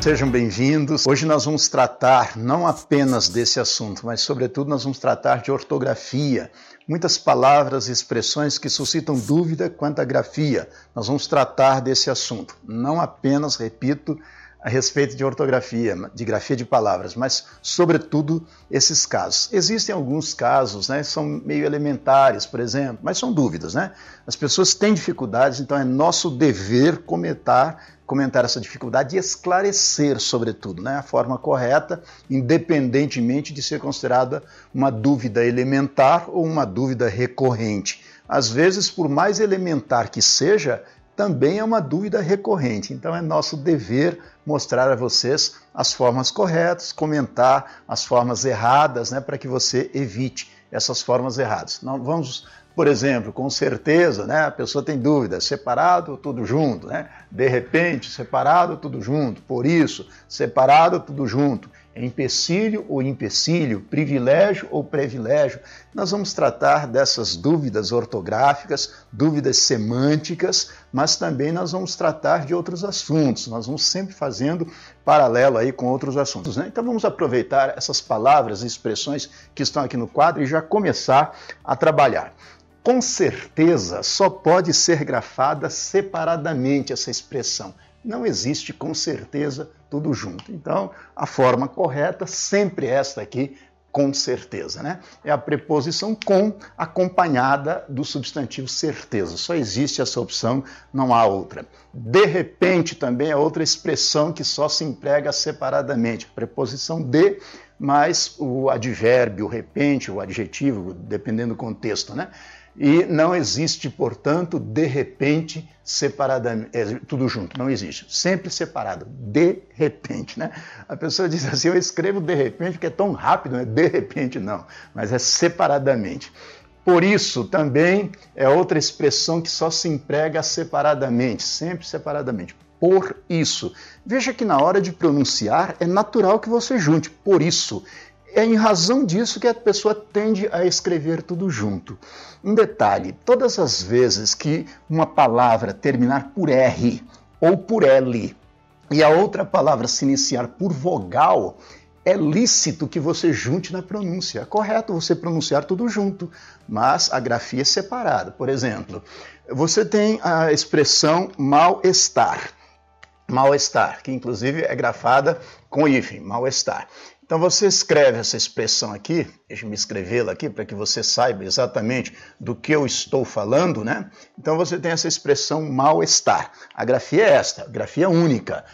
Sejam bem-vindos. Hoje nós vamos tratar não apenas desse assunto, mas, sobretudo, nós vamos tratar de ortografia. Muitas palavras e expressões que suscitam dúvida quanto à grafia. Nós vamos tratar desse assunto. Não apenas, repito, a respeito de ortografia, de grafia de palavras, mas, sobretudo, esses casos. Existem alguns casos, né, são meio elementares, por exemplo, mas são dúvidas, né? As pessoas têm dificuldades, então é nosso dever comentar, comentar essa dificuldade e esclarecer, sobretudo, né, a forma correta, independentemente de ser considerada uma dúvida elementar ou uma dúvida recorrente. Às vezes, por mais elementar que seja, também é uma dúvida recorrente. Então é nosso dever mostrar a vocês as formas corretas, comentar as formas erradas, né, para que você evite essas formas erradas. Não vamos, por exemplo, com certeza, né, a pessoa tem dúvida, separado tudo junto, né? De repente, separado tudo junto. Por isso, separado tudo junto empecilho ou empecilho, privilégio ou privilégio. Nós vamos tratar dessas dúvidas ortográficas, dúvidas semânticas, mas também nós vamos tratar de outros assuntos. Nós vamos sempre fazendo paralelo aí com outros assuntos. Né? Então vamos aproveitar essas palavras e expressões que estão aqui no quadro e já começar a trabalhar. Com certeza só pode ser grafada separadamente essa expressão não existe com certeza tudo junto. Então, a forma correta sempre é esta aqui, com certeza, né? É a preposição com acompanhada do substantivo certeza. Só existe essa opção, não há outra. De repente também é outra expressão que só se emprega separadamente. Preposição de mais o advérbio, o repente, o adjetivo, dependendo do contexto, né? E não existe, portanto, de repente, separadamente, é, tudo junto, não existe. Sempre separado, de repente, né? A pessoa diz assim, eu escrevo de repente porque é tão rápido, né? De repente não, mas é separadamente. Por isso, também é outra expressão que só se emprega separadamente, sempre separadamente. Por isso. Veja que na hora de pronunciar é natural que você junte. Por isso. É em razão disso que a pessoa tende a escrever tudo junto. Um detalhe: todas as vezes que uma palavra terminar por R ou por L e a outra palavra se iniciar por vogal, é lícito que você junte na pronúncia. É correto você pronunciar tudo junto, mas a grafia é separada. Por exemplo, você tem a expressão mal-estar. Mal-estar, que inclusive é grafada com hífen, mal-estar. Então você escreve essa expressão aqui, deixa-me escrevê-la aqui para que você saiba exatamente do que eu estou falando, né? Então você tem essa expressão mal-estar. A grafia é esta, grafia única,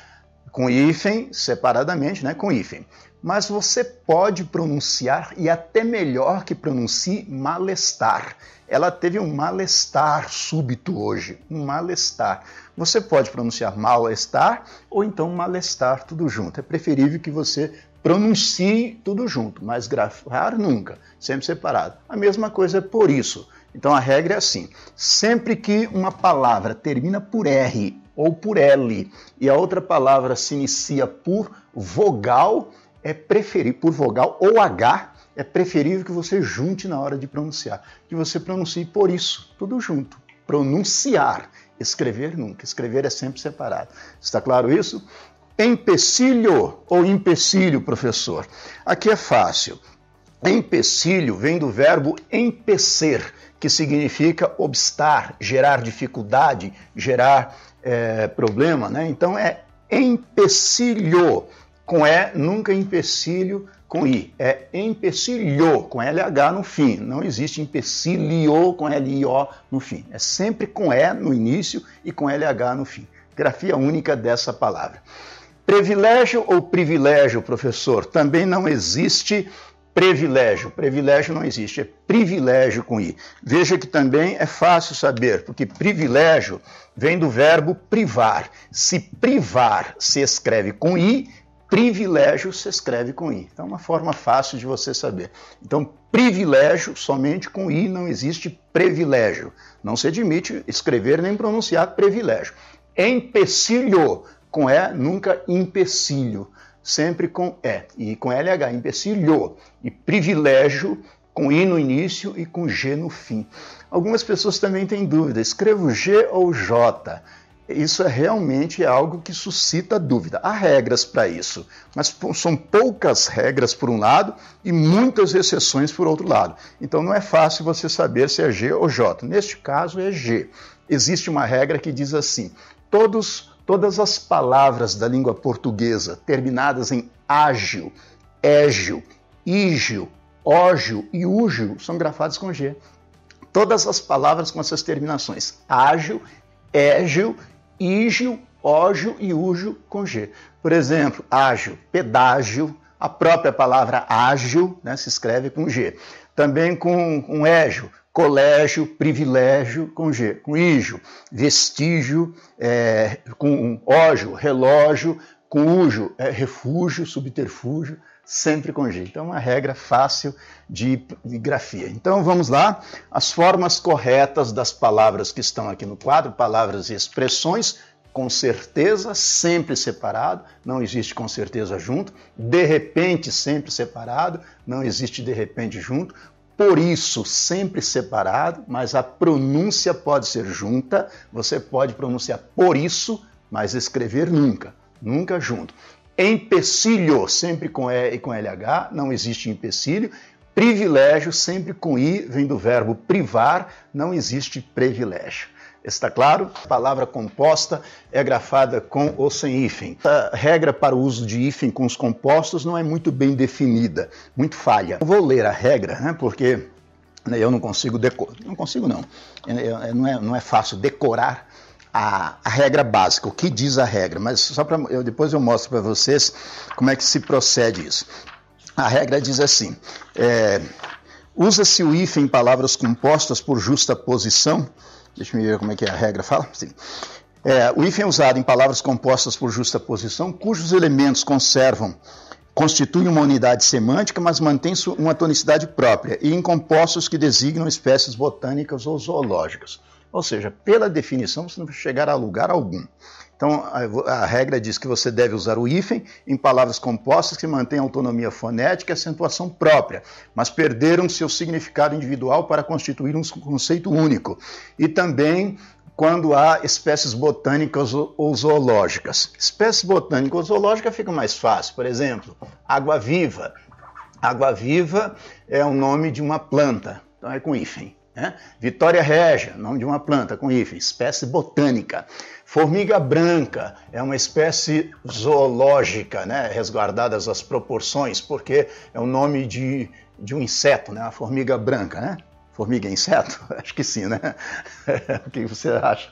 com hífen separadamente, né? Com hífen. Mas você pode pronunciar e até melhor que pronuncie malestar. Ela teve um malestar súbito hoje, um malestar. Você pode pronunciar malestar ou então malestar tudo junto. É preferível que você pronuncie tudo junto, mas grafar nunca, sempre separado. A mesma coisa é por isso. Então a regra é assim: sempre que uma palavra termina por R ou por L e a outra palavra se inicia por vogal, é preferível, por vogal ou H, é preferível que você junte na hora de pronunciar, que você pronuncie por isso, tudo junto. Pronunciar, escrever nunca, escrever é sempre separado. Está claro isso? Empecilho ou empecilho, professor? Aqui é fácil. Empecilho vem do verbo empecer, que significa obstar, gerar dificuldade, gerar é, problema, né? Então é empecilho, com E, nunca empecilho com I. É empecilho, com LH no fim. Não existe empecilho com L-I-O no fim. É sempre com E no início e com LH no fim. Grafia única dessa palavra. Privilégio ou privilégio, professor? Também não existe privilégio. Privilégio não existe, é privilégio com i. Veja que também é fácil saber, porque privilégio vem do verbo privar. Se privar se escreve com i, privilégio se escreve com i. Então é uma forma fácil de você saber. Então, privilégio somente com i não existe privilégio. Não se admite escrever nem pronunciar privilégio. Empecilho com E, nunca empecilho, sempre com E. E com LH, empecilho. E privilégio, com I no início e com G no fim. Algumas pessoas também têm dúvida, escrevo G ou J? isso é realmente algo que suscita dúvida. Há regras para isso, mas são poucas regras por um lado e muitas exceções por outro lado. Então não é fácil você saber se é G ou J. Neste caso é G. Existe uma regra que diz assim: todos, todas as palavras da língua portuguesa terminadas em ágil, égil, ígil, ógil e úgil são grafadas com G. Todas as palavras com essas terminações, ágil, égil ígio, ógio e úgio com G. Por exemplo, ágil, pedágio, a própria palavra ágil né, se escreve com G. Também com, com égio, colégio, privilégio com G. Com ígio, vestígio, é, com ógio, relógio, com úgio, é, refúgio, subterfúgio, sempre com G. Então, é uma regra fácil de, de, grafia. Então, vamos lá. As formas corretas das palavras que estão aqui no quadro, palavras e expressões, com certeza, sempre separado, não existe com certeza junto. De repente, sempre separado, não existe de repente junto. Por isso, sempre separado, mas a pronúncia pode ser junta. Você pode pronunciar por isso, mas escrever nunca, nunca junto. Empecilho, sempre com E e com LH, não existe empecilho. Privilégio, sempre com I, vem do verbo privar, não existe privilégio. Está claro? A palavra composta é grafada com ou sem hífen. A regra para o uso de hífen com os compostos não é muito bem definida, muito falha. Eu vou ler a regra, né, porque eu não consigo decorar. Não consigo, não. Não é, não é fácil decorar a, a, regra básica, o que diz a regra, mas só para eu depois eu mostro para vocês como é que se procede isso. A regra diz assim: é, usa-se o if em palavras compostas por justa posição. Deixa eu ver como é que é a regra fala. Sim. É, o if é usado em palavras compostas por justa posição, cujos elementos conservam constituem uma unidade semântica, mas mantém uma tonicidade própria, e em compostos que designam espécies botânicas ou zoológicas. Ou seja, pela definição, você não vai chegar a lugar algum. Então, a, regra diz que você deve usar o hífen em palavras compostas que mantêm autonomia fonética e acentuação própria, mas perderam seu significado individual para constituir um conceito único. E também quando há espécies botânicas ou zoológicas. Espécies botânicas ou zoológicas fica mais fácil. Por exemplo, água-viva. Água-viva é o nome de uma planta, então é com hífen. Né? Vitória régia, nome de uma planta com hífen, espécie botânica. Formiga branca é uma espécie zoológica, né? resguardadas as proporções, porque é o nome de, de um inseto, né? a formiga branca. Né? Formiga é inseto? Acho que sim, né? o que você acha?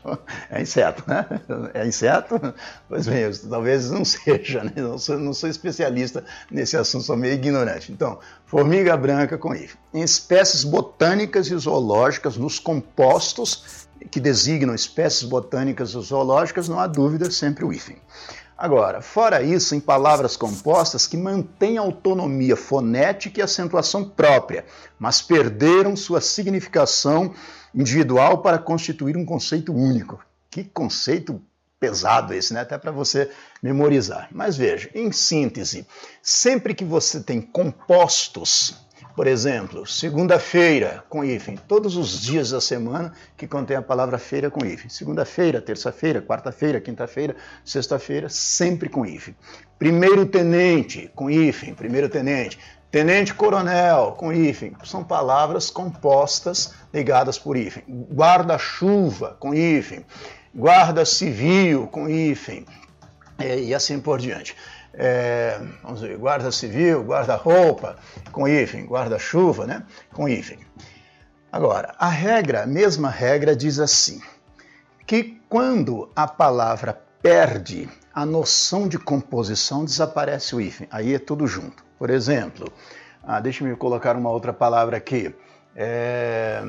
É inseto, né? É inseto? Pois bem, eu, talvez não seja, né? Não sou, não sou especialista nesse assunto, sou meio ignorante. Então, formiga branca com hífen. Em espécies botânicas e zoológicas, nos compostos que designam espécies botânicas e zoológicas, não há dúvida, sempre o hífen. Agora, fora isso, em palavras compostas que mantêm autonomia fonética e acentuação própria, mas perderam sua significação individual para constituir um conceito único. Que conceito pesado esse, né? Até para você memorizar. Mas veja, em síntese, sempre que você tem compostos por exemplo, segunda-feira com hífen, todos os dias da semana que contém a palavra feira com hífen. Segunda-feira, terça-feira, quarta-feira, quinta-feira, sexta-feira, sempre com hífen. Primeiro tenente com hífen, primeiro tenente. Tenente coronel com hífen, são palavras compostas ligadas por hífen. Guarda-chuva com hífen. Guarda civil com hífen. E assim por diante é, vamos ver, guarda civil, guarda-roupa, com hífen, guarda-chuva, né? Com hífen. Agora, a regra, a mesma regra diz assim, que quando a palavra perde a noção de composição, desaparece o hífen. Aí é tudo junto. Por exemplo, ah, deixa-me colocar uma outra palavra aqui. É,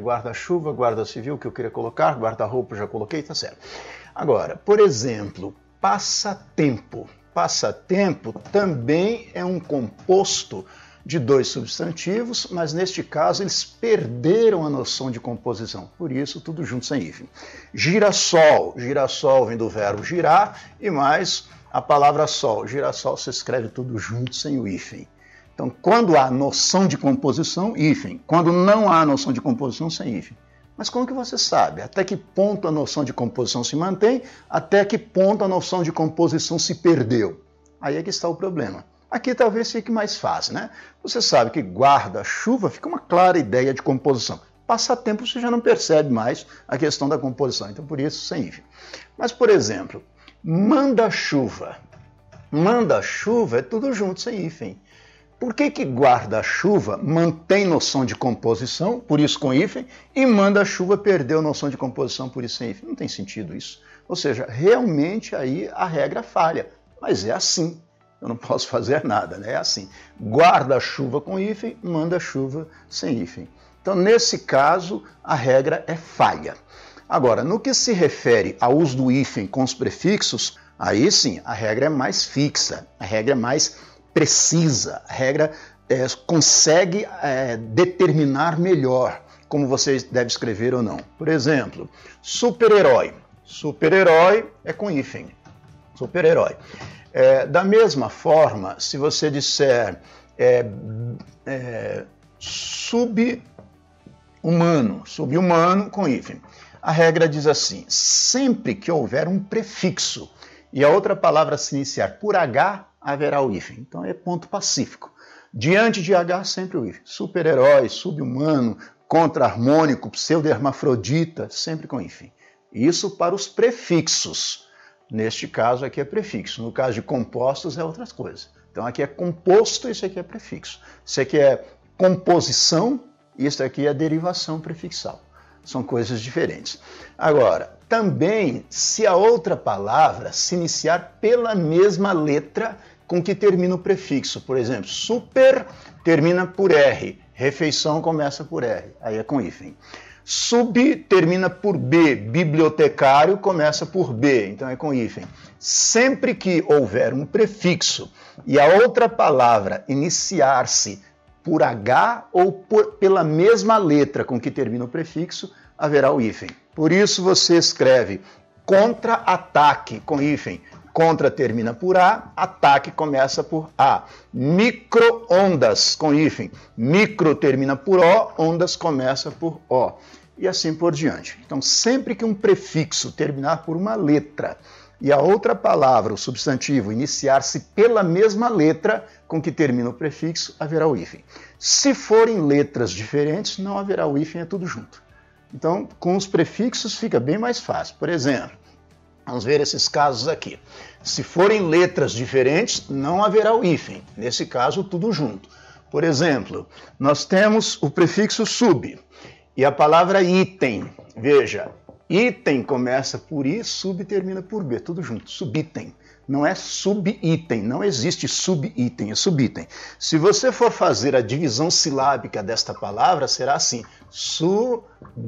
guarda-chuva, guarda-civil, que eu queria colocar, guarda-roupa já coloquei, tá certo. Agora, por exemplo, passatempo passatempo também é um composto de dois substantivos, mas neste caso eles perderam a noção de composição, por isso tudo junto sem hífen. Girassol, girassol vem do verbo girar e mais a palavra sol. Girassol se escreve tudo junto sem o hífen. Então, quando há noção de composição, hífen. Quando não há noção de composição, sem hífen. Mas como que você sabe? Até que ponto a noção de composição se mantém? Até que ponto a noção de composição se perdeu? Aí é que está o problema. Aqui talvez fique mais fácil, né? Você sabe que guarda-chuva fica uma clara ideia de composição. Passa tempo você já não percebe mais a questão da composição, então por isso sem hífen. Mas, por exemplo, manda-chuva. Manda-chuva é tudo junto sem hífen. Por que, que guarda-chuva mantém noção de composição, por isso com hífen, e manda-chuva perdeu noção de composição, por isso sem hífen? Não tem sentido isso. Ou seja, realmente aí a regra falha, mas é assim. Eu não posso fazer nada, né? É assim. Guarda-chuva com hífen, manda-chuva sem hífen. Então, nesse caso, a regra é falha. Agora, no que se refere ao uso do hífen com os prefixos, aí sim, a regra é mais fixa, a regra é mais precisa, regra é, consegue é, determinar melhor como você deve escrever ou não. Por exemplo, super-herói. Super-herói é com hífen. Super-herói. É, da mesma forma, se você disser é, é, sub-humano, sub-humano com hífen, a regra diz assim: sempre que houver um prefixo e a outra palavra se iniciar por H, haverá o hífen. Então é ponto pacífico. Diante de H, sempre o hífen. Super-herói, sub-humano, contra-harmônico, pseudo-hermafrodita, sempre com hífen. Isso para os prefixos. Neste caso aqui é prefixo. No caso de compostos é outras coisas. Então aqui é composto, isso aqui é prefixo. Isso aqui é composição, isso aqui é derivação prefixal. São coisas diferentes. Agora, também, se a outra palavra se iniciar pela mesma letra com que termina o prefixo, por exemplo, super termina por R, refeição começa por R, aí é com hífen. Sub termina por B, bibliotecário começa por B, então é com hífen. Sempre que houver um prefixo e a outra palavra iniciar-se por H ou por, pela mesma letra com que termina o prefixo, haverá o hífen. Por isso você escreve contra-ataque com hífen. Contra termina por A, ataque começa por A. Micro-ondas com hífen. Micro termina por O, ondas começa por O. E assim por diante. Então, sempre que um prefixo terminar por uma letra e a outra palavra, o substantivo, iniciar-se pela mesma letra com que termina o prefixo, haverá o hífen. Se forem letras diferentes, não haverá o hífen, é tudo junto. Então, com os prefixos fica bem mais fácil. Por exemplo, vamos ver esses casos aqui. Se forem letras diferentes, não haverá o hífen. Nesse caso, tudo junto. Por exemplo, nós temos o prefixo sub e a palavra item. Veja, item começa por i, sub termina por b, tudo junto, subitem não é subitem, não existe subitem, é subitem. Se você for fazer a divisão silábica desta palavra, será assim: subitem.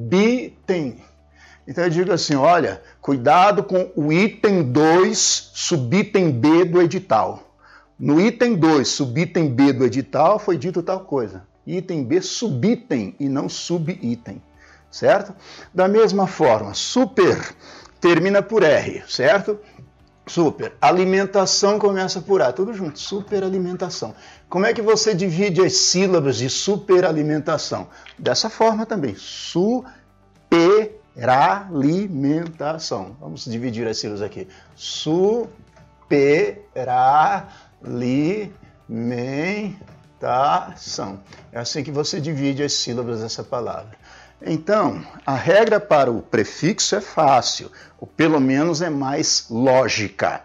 Então eu digo assim: olha, cuidado com o item 2, subitem B do edital. No item 2, subitem B do edital, foi dito tal coisa. Item B, subitem e não subitem, certo? Da mesma forma, super termina por R, certo? Super. Alimentação começa por A, tudo junto. Superalimentação. Como é que você divide as sílabas de superalimentação? Dessa forma também. Superalimentação. Vamos dividir as sílabas aqui. Superalimentação. É assim que você divide as sílabas dessa palavra. Então, a regra para o prefixo é fácil, ou pelo menos é mais lógica.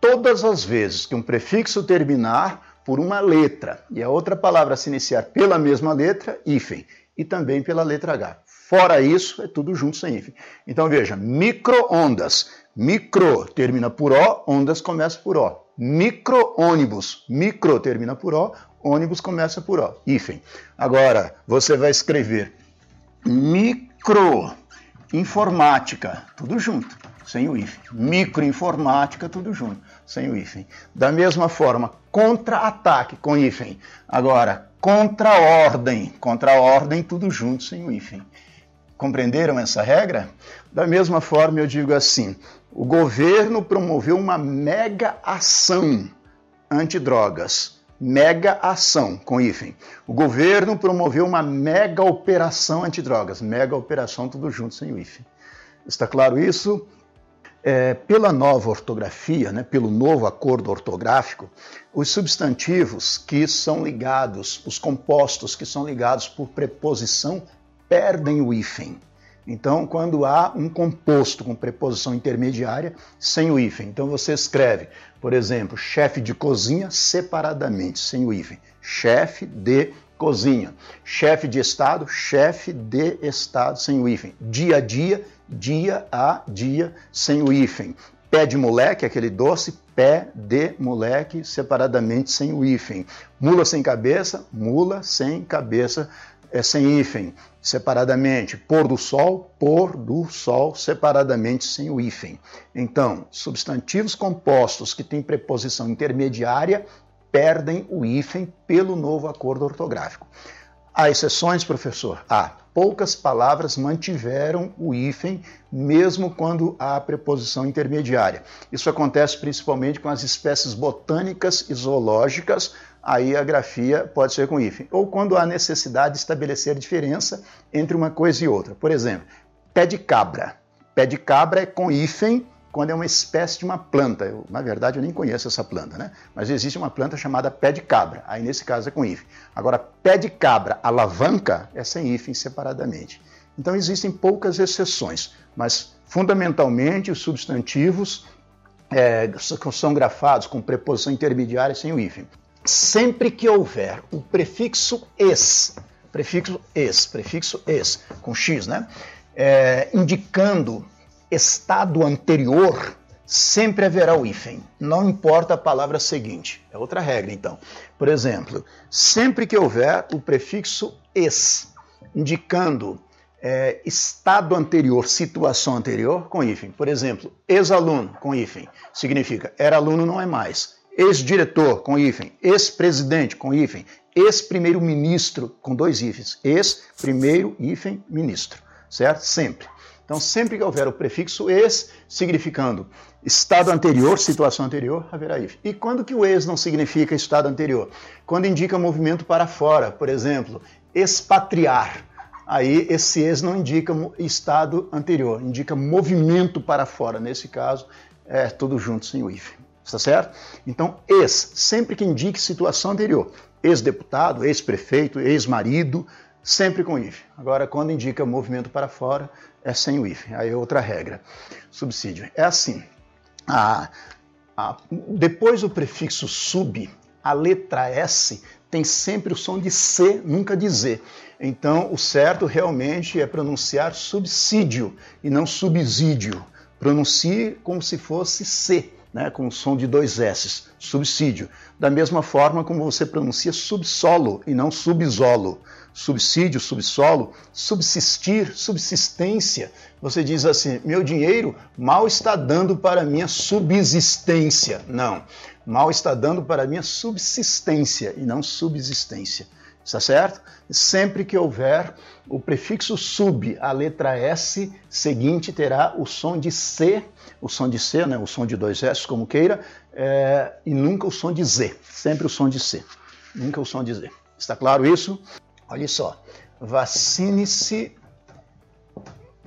Todas as vezes que um prefixo terminar por uma letra e a outra palavra se iniciar pela mesma letra, hífen, e também pela letra H. Fora isso, é tudo junto sem hífen. Então veja, micro-ondas. Micro termina por O, ondas começa por O. Micro-ônibus. Micro termina por O, ônibus começa por O. Hífen. Agora, você vai escrever microinformática, tudo junto, sem o hífen. Microinformática, tudo junto, sem o hífen. Da mesma forma, contra-ataque com hífen. Agora, contra-ordem, contra-ordem, tudo junto, sem o hífen. Compreenderam essa regra? Da mesma forma, eu digo assim: o governo promoveu uma mega ação antidrogas. Mega ação, com hífen. O governo promoveu uma mega operação antidrogas. Mega operação, tudo junto, sem o hífen. Está claro isso? É, pela nova ortografia, né, pelo novo acordo ortográfico, os substantivos que são ligados, os compostos que são ligados por preposição, perdem o hífen. Então, quando há um composto com preposição intermediária, sem o hífen. Então, você escreve, por exemplo, chefe de cozinha separadamente, sem o hífen. Chefe de cozinha. Chefe de estado, chefe de estado, sem o hífen. Dia a dia, dia a dia, sem o hífen. Pé de moleque, aquele doce, pé de moleque, separadamente, sem o hífen. Mula sem cabeça, mula sem cabeça, é sem hífen, separadamente. Pôr do sol, pôr do sol, separadamente, sem o hífen. Então, substantivos compostos que têm preposição intermediária perdem o hífen pelo novo acordo ortográfico. Há exceções, professor? Há. Poucas palavras mantiveram o hífen, mesmo quando há preposição intermediária. Isso acontece principalmente com as espécies botânicas e zoológicas, aí a grafia pode ser com hífen. Ou quando há necessidade de estabelecer diferença entre uma coisa e outra. Por exemplo, pé de cabra. Pé de cabra é com hífen quando é uma espécie de uma planta. Eu, na verdade, eu nem conheço essa planta, né? Mas existe uma planta chamada pé de cabra. Aí, nesse caso, é com hífen. Agora, pé de cabra, alavanca, é sem hífen separadamente. Então, existem poucas exceções, mas, fundamentalmente, os substantivos é, são grafados com preposição intermediária sem o hífen sempre que houver o prefixo es, prefixo es, prefixo es, com x, né? É, indicando estado anterior, sempre haverá o hífen. Não importa a palavra seguinte. É outra regra, então. Por exemplo, sempre que houver o prefixo es, indicando é, estado anterior, situação anterior, com hífen. Por exemplo, ex-aluno, com hífen. Significa era aluno, não é mais ex-diretor, com hífen, ex-presidente, com hífen, ex-primeiro-ministro, com dois hífens, ex-primeiro hífen ministro, certo? Sempre. Então, sempre que houver o prefixo ex, significando estado anterior, situação anterior, haverá hífen. E quando que o ex não significa estado anterior? Quando indica movimento para fora, por exemplo, expatriar. Aí esse ex não indica estado anterior, indica movimento para fora. Nesse caso, é tudo junto sem o hífen. Está certo? Então, ex, sempre que indique situação anterior. Ex-deputado, ex-prefeito, ex-marido, sempre com if. Agora, quando indica movimento para fora, é sem o if. Aí é outra regra. Subsídio. É assim. A, a, depois do prefixo sub, a letra S tem sempre o som de C, nunca de Z. Então, o certo realmente é pronunciar subsídio e não subsídio. Pronuncie como se fosse C né, com o som de dois S, subsídio. Da mesma forma como você pronuncia subsolo e não subsolo. Subsídio, subsolo, subsistir, subsistência. Você diz assim: meu dinheiro mal está dando para minha subsistência. Não, mal está dando para minha subsistência e não subsistência. Está certo? Sempre que houver o prefixo sub, a letra S seguinte terá o som de C, o som de C, né, o som de dois S, como queira, é, e nunca o som de Z. Sempre o som de C, nunca o som de Z. Está claro isso? Olha só. Vacine-se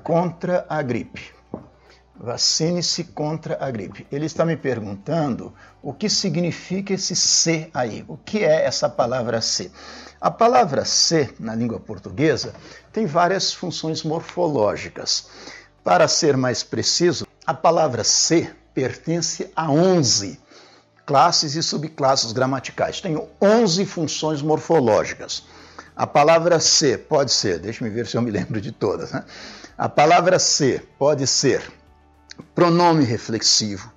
contra a gripe. Vacine-se contra a gripe. Ele está me perguntando o que significa esse C aí. O que é essa palavra C? A palavra ser, na língua portuguesa, tem várias funções morfológicas. Para ser mais preciso, a palavra ser pertence a 11 classes e subclasses gramaticais. Tem 11 funções morfológicas. A palavra ser pode ser, deixe-me ver se eu me lembro de todas. Né? A palavra ser pode ser pronome reflexivo,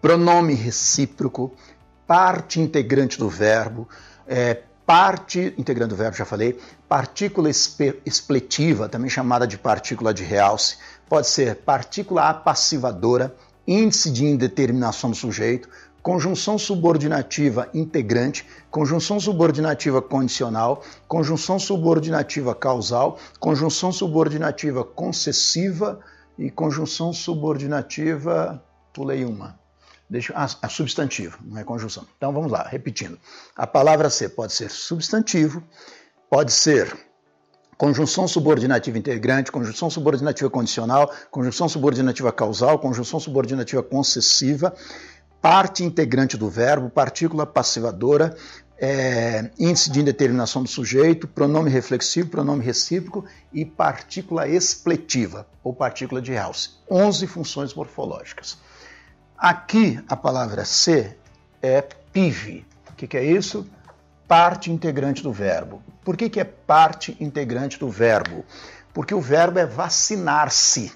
pronome recíproco, parte integrante do verbo, é, parte, integrando o verbo, já falei, partícula expletiva, também chamada de partícula de realce, pode ser partícula apassivadora, índice de indeterminação do sujeito, conjunção subordinativa integrante, conjunção subordinativa condicional, conjunção subordinativa causal, conjunção subordinativa concessiva e conjunção subordinativa, pulei uma, Deixa, ah, substantivo, não é conjunção. Então vamos lá, repetindo. A palavra ser pode ser substantivo, pode ser conjunção subordinativa integrante, conjunção subordinativa condicional, conjunção subordinativa causal, conjunção subordinativa concessiva, parte integrante do verbo, partícula passivadora, é, índice de indeterminação do sujeito, pronome reflexivo, pronome recíproco e partícula expletiva, ou partícula de realce. 11 funções morfológicas. Aqui a palavra ser é PIV. O que, que é isso? Parte integrante do verbo. Por que, que é parte integrante do verbo? Porque o verbo é vacinar-se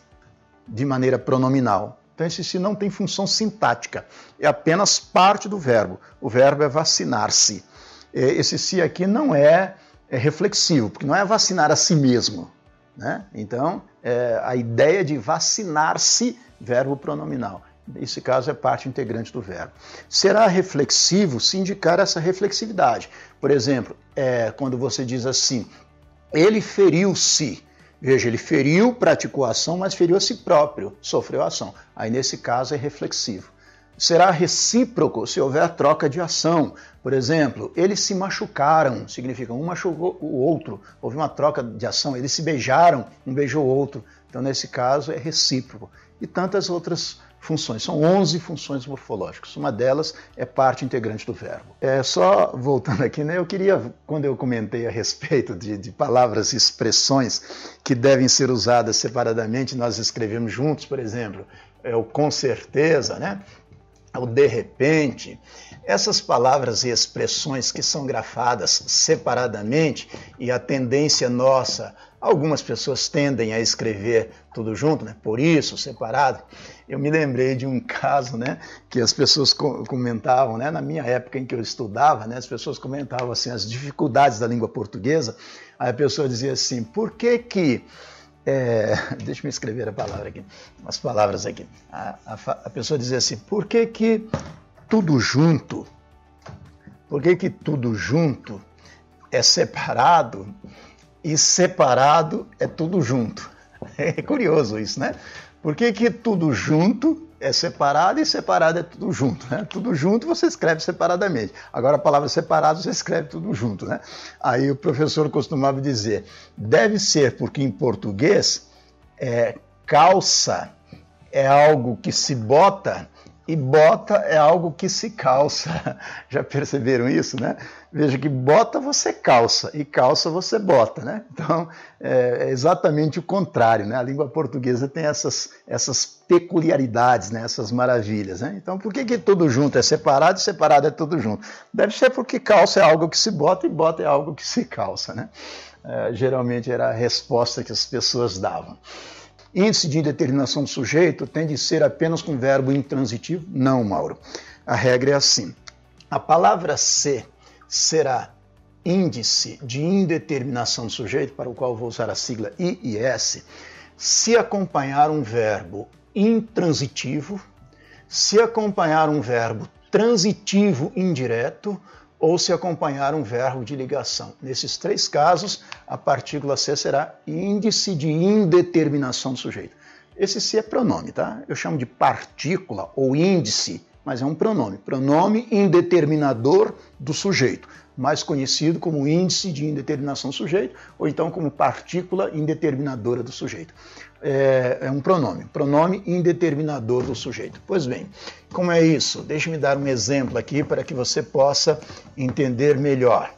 de maneira pronominal. Então, esse se não tem função sintática, é apenas parte do verbo. O verbo é vacinar-se. É, esse se aqui não é, é, reflexivo, porque não é vacinar a si mesmo. Né? Então, é a ideia de vacinar-se, verbo pronominal. Nesse caso, é parte integrante do verbo. Será reflexivo se indicar essa reflexividade. Por exemplo, é, quando você diz assim, ele feriu-se. Veja, ele feriu, praticou a ação, mas feriu a si próprio, sofreu a ação. Aí, nesse caso, é reflexivo. Será recíproco se houver troca de ação. Por exemplo, eles se machucaram, significa um machucou o outro. Houve uma troca de ação, eles se beijaram, um beijou o outro. Então, nesse caso, é recíproco. E tantas outras funções. São 11 funções morfológicas. Uma delas é parte integrante do verbo. É só voltando aqui, né? Eu queria, quando eu comentei a respeito de, de palavras e expressões que devem ser usadas separadamente, nós escrevemos juntos, por exemplo, é o com certeza, né? O de repente. Essas palavras e expressões que são grafadas separadamente e a tendência nossa, algumas pessoas tendem a escrever tudo junto, né? Por isso, separado eu me lembrei de um caso, né, que as pessoas comentavam, né, na minha época em que eu estudava, né, as pessoas comentavam assim as dificuldades da língua portuguesa. Aí a pessoa dizia assim: por que que é, deixa eu escrever a palavra aqui, as palavras aqui. A, a, a, pessoa dizia assim: por que que tudo junto? Por que que tudo junto é separado e separado é tudo junto? É curioso isso, né? Por que, que tudo junto é separado e separado é tudo junto? Né? Tudo junto você escreve separadamente. Agora a palavra separado você escreve tudo junto. Né? Aí o professor costumava dizer: deve ser porque em português é, calça é algo que se bota e bota é algo que se calça. Já perceberam isso, né? Veja que bota você calça e calça você bota, né? Então é, é exatamente o contrário, né? A língua portuguesa tem essas, essas peculiaridades, né? Essas maravilhas, né? Então por que, que tudo junto é separado e separado é tudo junto? Deve ser porque calça é algo que se bota e bota é algo que se calça, né? É, geralmente era a resposta que as pessoas davam. Índice de indeterminação do sujeito tem de ser apenas com verbo intransitivo? Não, Mauro. A regra é assim. A palavra ser será índice de indeterminação do sujeito, para o qual vou usar a sigla IIS, se acompanhar um verbo intransitivo, se acompanhar um verbo transitivo indireto ou se acompanhar um verbo de ligação. Nesses três casos, a partícula C será índice de indeterminação do sujeito. Esse C é pronome, tá? Eu chamo de partícula ou índice, mas é um pronome. Pronome indeterminador do sujeito, mais conhecido como índice de indeterminação do sujeito, ou então como partícula indeterminadora do sujeito é, é um pronome, pronome indeterminador do sujeito. Pois bem, como é isso? Deixe-me dar um exemplo aqui para que você possa entender melhor.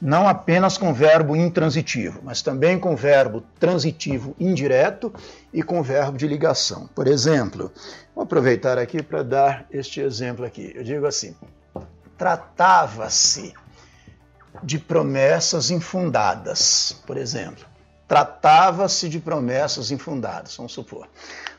Não apenas com verbo intransitivo, mas também com verbo transitivo indireto e com verbo de ligação. Por exemplo, vou aproveitar aqui para dar este exemplo aqui. Eu digo assim: tratava-se de promessas infundadas, por exemplo. Tratava-se de promessas infundadas, vamos supor.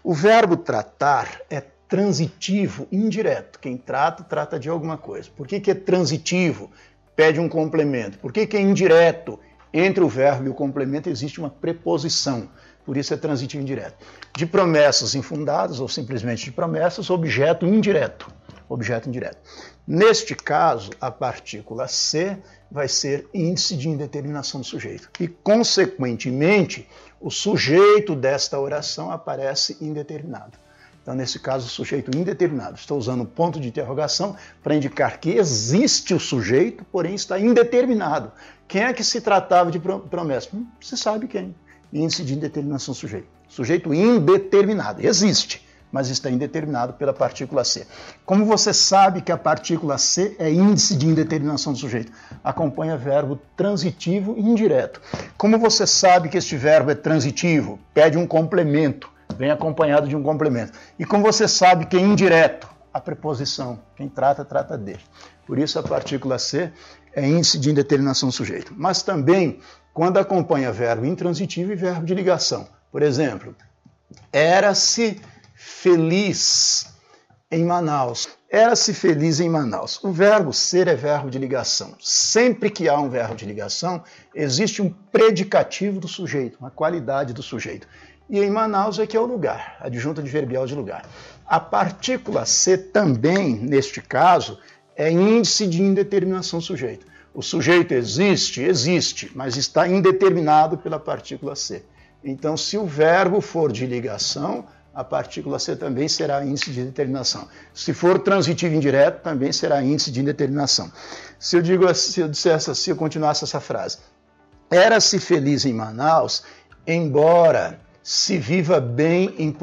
O verbo tratar é transitivo, indireto. Quem trata, trata de alguma coisa. Por que, que é transitivo? Pede um complemento. Por que, que é indireto? Entre o verbo e o complemento existe uma preposição. Por isso é transitivo indireto. De promessas infundadas, ou simplesmente de promessas, objeto indireto. Objeto indireto. Neste caso, a partícula C vai ser índice de indeterminação do sujeito. E, consequentemente, o sujeito desta oração aparece indeterminado. Então, nesse caso, sujeito indeterminado. Estou usando ponto de interrogação para indicar que existe o sujeito, porém está indeterminado. Quem é que se tratava de promessa? Hum, você sabe quem. Índice de indeterminação sujeito. Sujeito indeterminado. Existe, mas está indeterminado pela partícula C. Como você sabe que a partícula C é índice de indeterminação do sujeito? Acompanha verbo transitivo e indireto. Como você sabe que este verbo é transitivo? Pede um complemento vem acompanhado de um complemento. E como você sabe que é indireto, a preposição, quem trata, trata dele. Por isso a partícula C é índice de indeterminação do sujeito. Mas também quando acompanha verbo intransitivo e verbo de ligação. Por exemplo, era-se feliz em Manaus. Era-se feliz em Manaus. O verbo ser é verbo de ligação. Sempre que há um verbo de ligação, existe um predicativo do sujeito, uma qualidade do sujeito. E em Manaus é que é o lugar, adjunta adverbial de lugar. A partícula C também, neste caso, é índice de indeterminação sujeito. O sujeito existe? Existe, mas está indeterminado pela partícula C. Então, se o verbo for de ligação, a partícula C também será índice de determinação. Se for transitivo indireto, também será índice de indeterminação. Se eu digo, se eu dissesse, se eu continuasse essa frase, era-se feliz em Manaus, embora se viva bem em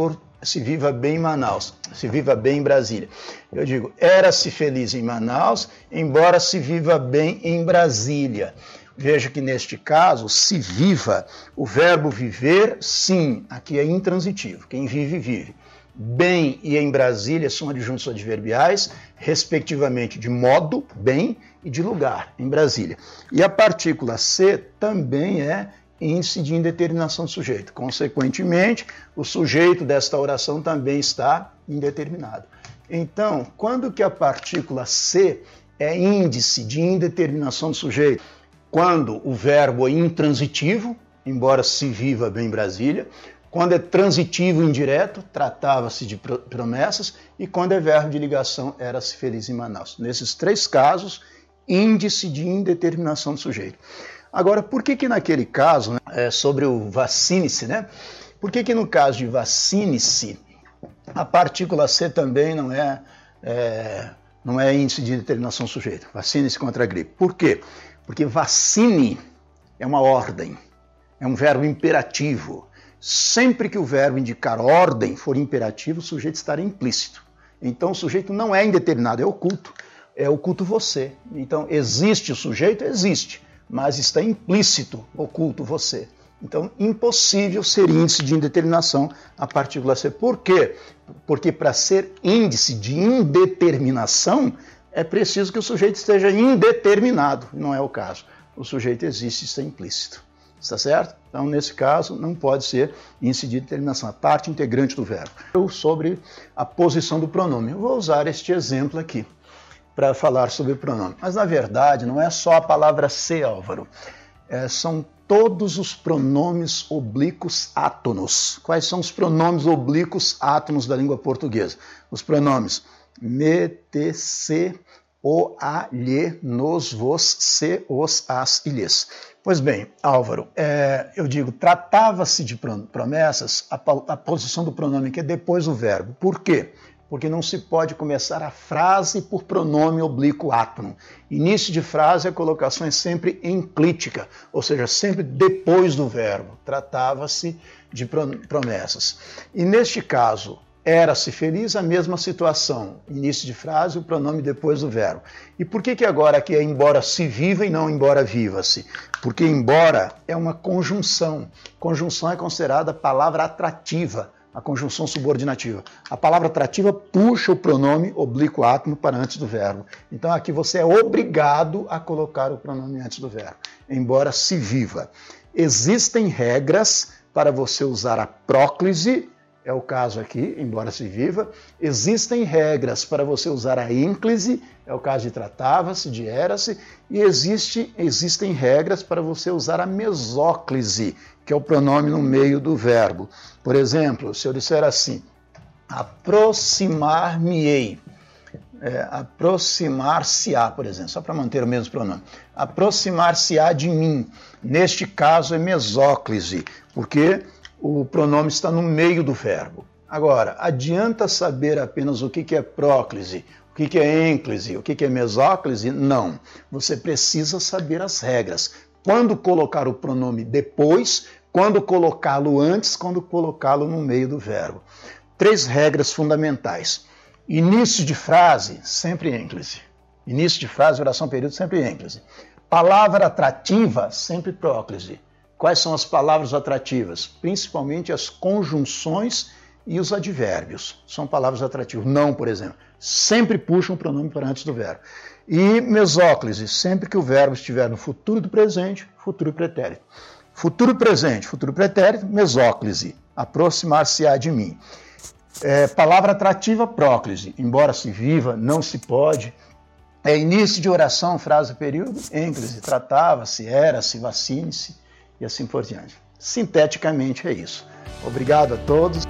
se viva bem em Manaus, se viva bem em Brasília. Eu digo, era-se feliz em Manaus, embora se viva bem em Brasília. Veja que neste caso, se viva, o verbo viver, sim, aqui é intransitivo. Quem vive, vive. Bem e em Brasília são adjuntos adverbiais, respectivamente de modo, bem, e de lugar, em Brasília. E a partícula C também é índice de indeterminação do sujeito. Consequentemente, o sujeito desta oração também está indeterminado. Então, quando que a partícula C é índice de indeterminação do sujeito? Quando o verbo é intransitivo, embora se viva bem em Brasília, quando é transitivo indireto, tratava-se de promessas, e quando é verbo de ligação, era-se feliz em Manaus. Nesses três casos, índice de indeterminação do sujeito. Agora, por que que naquele caso, né, é sobre o vacine-se, né? Por que que no caso de vacine-se, a partícula C também não é, é, não é índice de determinação sujeito? Vacine-se contra a gripe. Por quê? Porque vacine é uma ordem, é um verbo imperativo. Sempre que o verbo indicar ordem for imperativo, o sujeito estará implícito. Então o sujeito não é indeterminado, é oculto. É oculto você. Então existe o sujeito? Existe mas está implícito, oculto você. Então, impossível ser índice de indeterminação a partícula C. Por quê? Porque para ser índice de indeterminação, é preciso que o sujeito esteja indeterminado. Não é o caso. O sujeito existe está implícito. Está certo? Então, nesse caso, não pode ser índice de determinação, a parte integrante do verbo. Eu, sobre a posição do pronome. Eu vou usar este exemplo aqui para falar sobre pronome. Mas na verdade não é só a palavra ser, Álvaro. É, são todos os pronomes oblíquos átonos. Quais são os pronomes oblíquos átonos da língua portuguesa? Os pronomes me, te, se, o, a, lhe, nos, vos, se, os, as e lhes. Pois bem, Álvaro, é, eu digo, tratava-se de promessas, a, a posição do pronome que é depois do verbo. Por quê? Porque não se pode começar a frase por pronome oblíquo átono. Início de frase, é sempre enclítica, ou seja, sempre depois do verbo. Tratava-se de promessas. E neste caso, era-se feliz, a mesma situação. Início de frase, o pronome depois do verbo. E por que, que agora aqui é embora se viva e não embora viva-se? Porque embora é uma conjunção. Conjunção é considerada palavra atrativa a conjunção subordinativa. A palavra atrativa puxa o pronome oblíquo átomo para antes do verbo. Então aqui você é obrigado a colocar o pronome antes do verbo, embora se viva. Existem regras para você usar a próclise, é o caso aqui, embora se viva. Existem regras para você usar a ínclise, é o caso de tratava-se, de era-se. E existe, existem regras para você usar a mesóclise, que é o pronome no meio do verbo. Por exemplo, se eu disser assim, aproximar-me-ei, é, aproximar-se-á, por exemplo, só para manter o mesmo pronome. Aproximar-se-á de mim. Neste caso é mesóclise, porque o pronome está no meio do verbo. Agora, adianta saber apenas o que é próclise, o que é ênclise, o que é mesóclise? Não. Você precisa saber as regras. Quando colocar o pronome depois, quando colocá-lo antes, quando colocá-lo no meio do verbo. Três regras fundamentais. Início de frase, sempre ênclise. Início de frase, oração, período, sempre ênclise. Palavra atrativa, sempre próclise. Quais são as palavras atrativas? Principalmente as conjunções e os advérbios. São palavras atrativas. Não, por exemplo. Sempre puxa um pronome para antes do verbo. E mesóclise, sempre que o verbo estiver no futuro do presente, futuro pretérito. Futuro presente, futuro pretérito, mesóclise, aproximar-se-á de mim. É, palavra atrativa, próclise, embora se viva, não se pode. É início de oração, frase, período, ênclise, tratava-se, era-se, vacine-se e assim por diante. Sinteticamente é isso. Obrigado a todos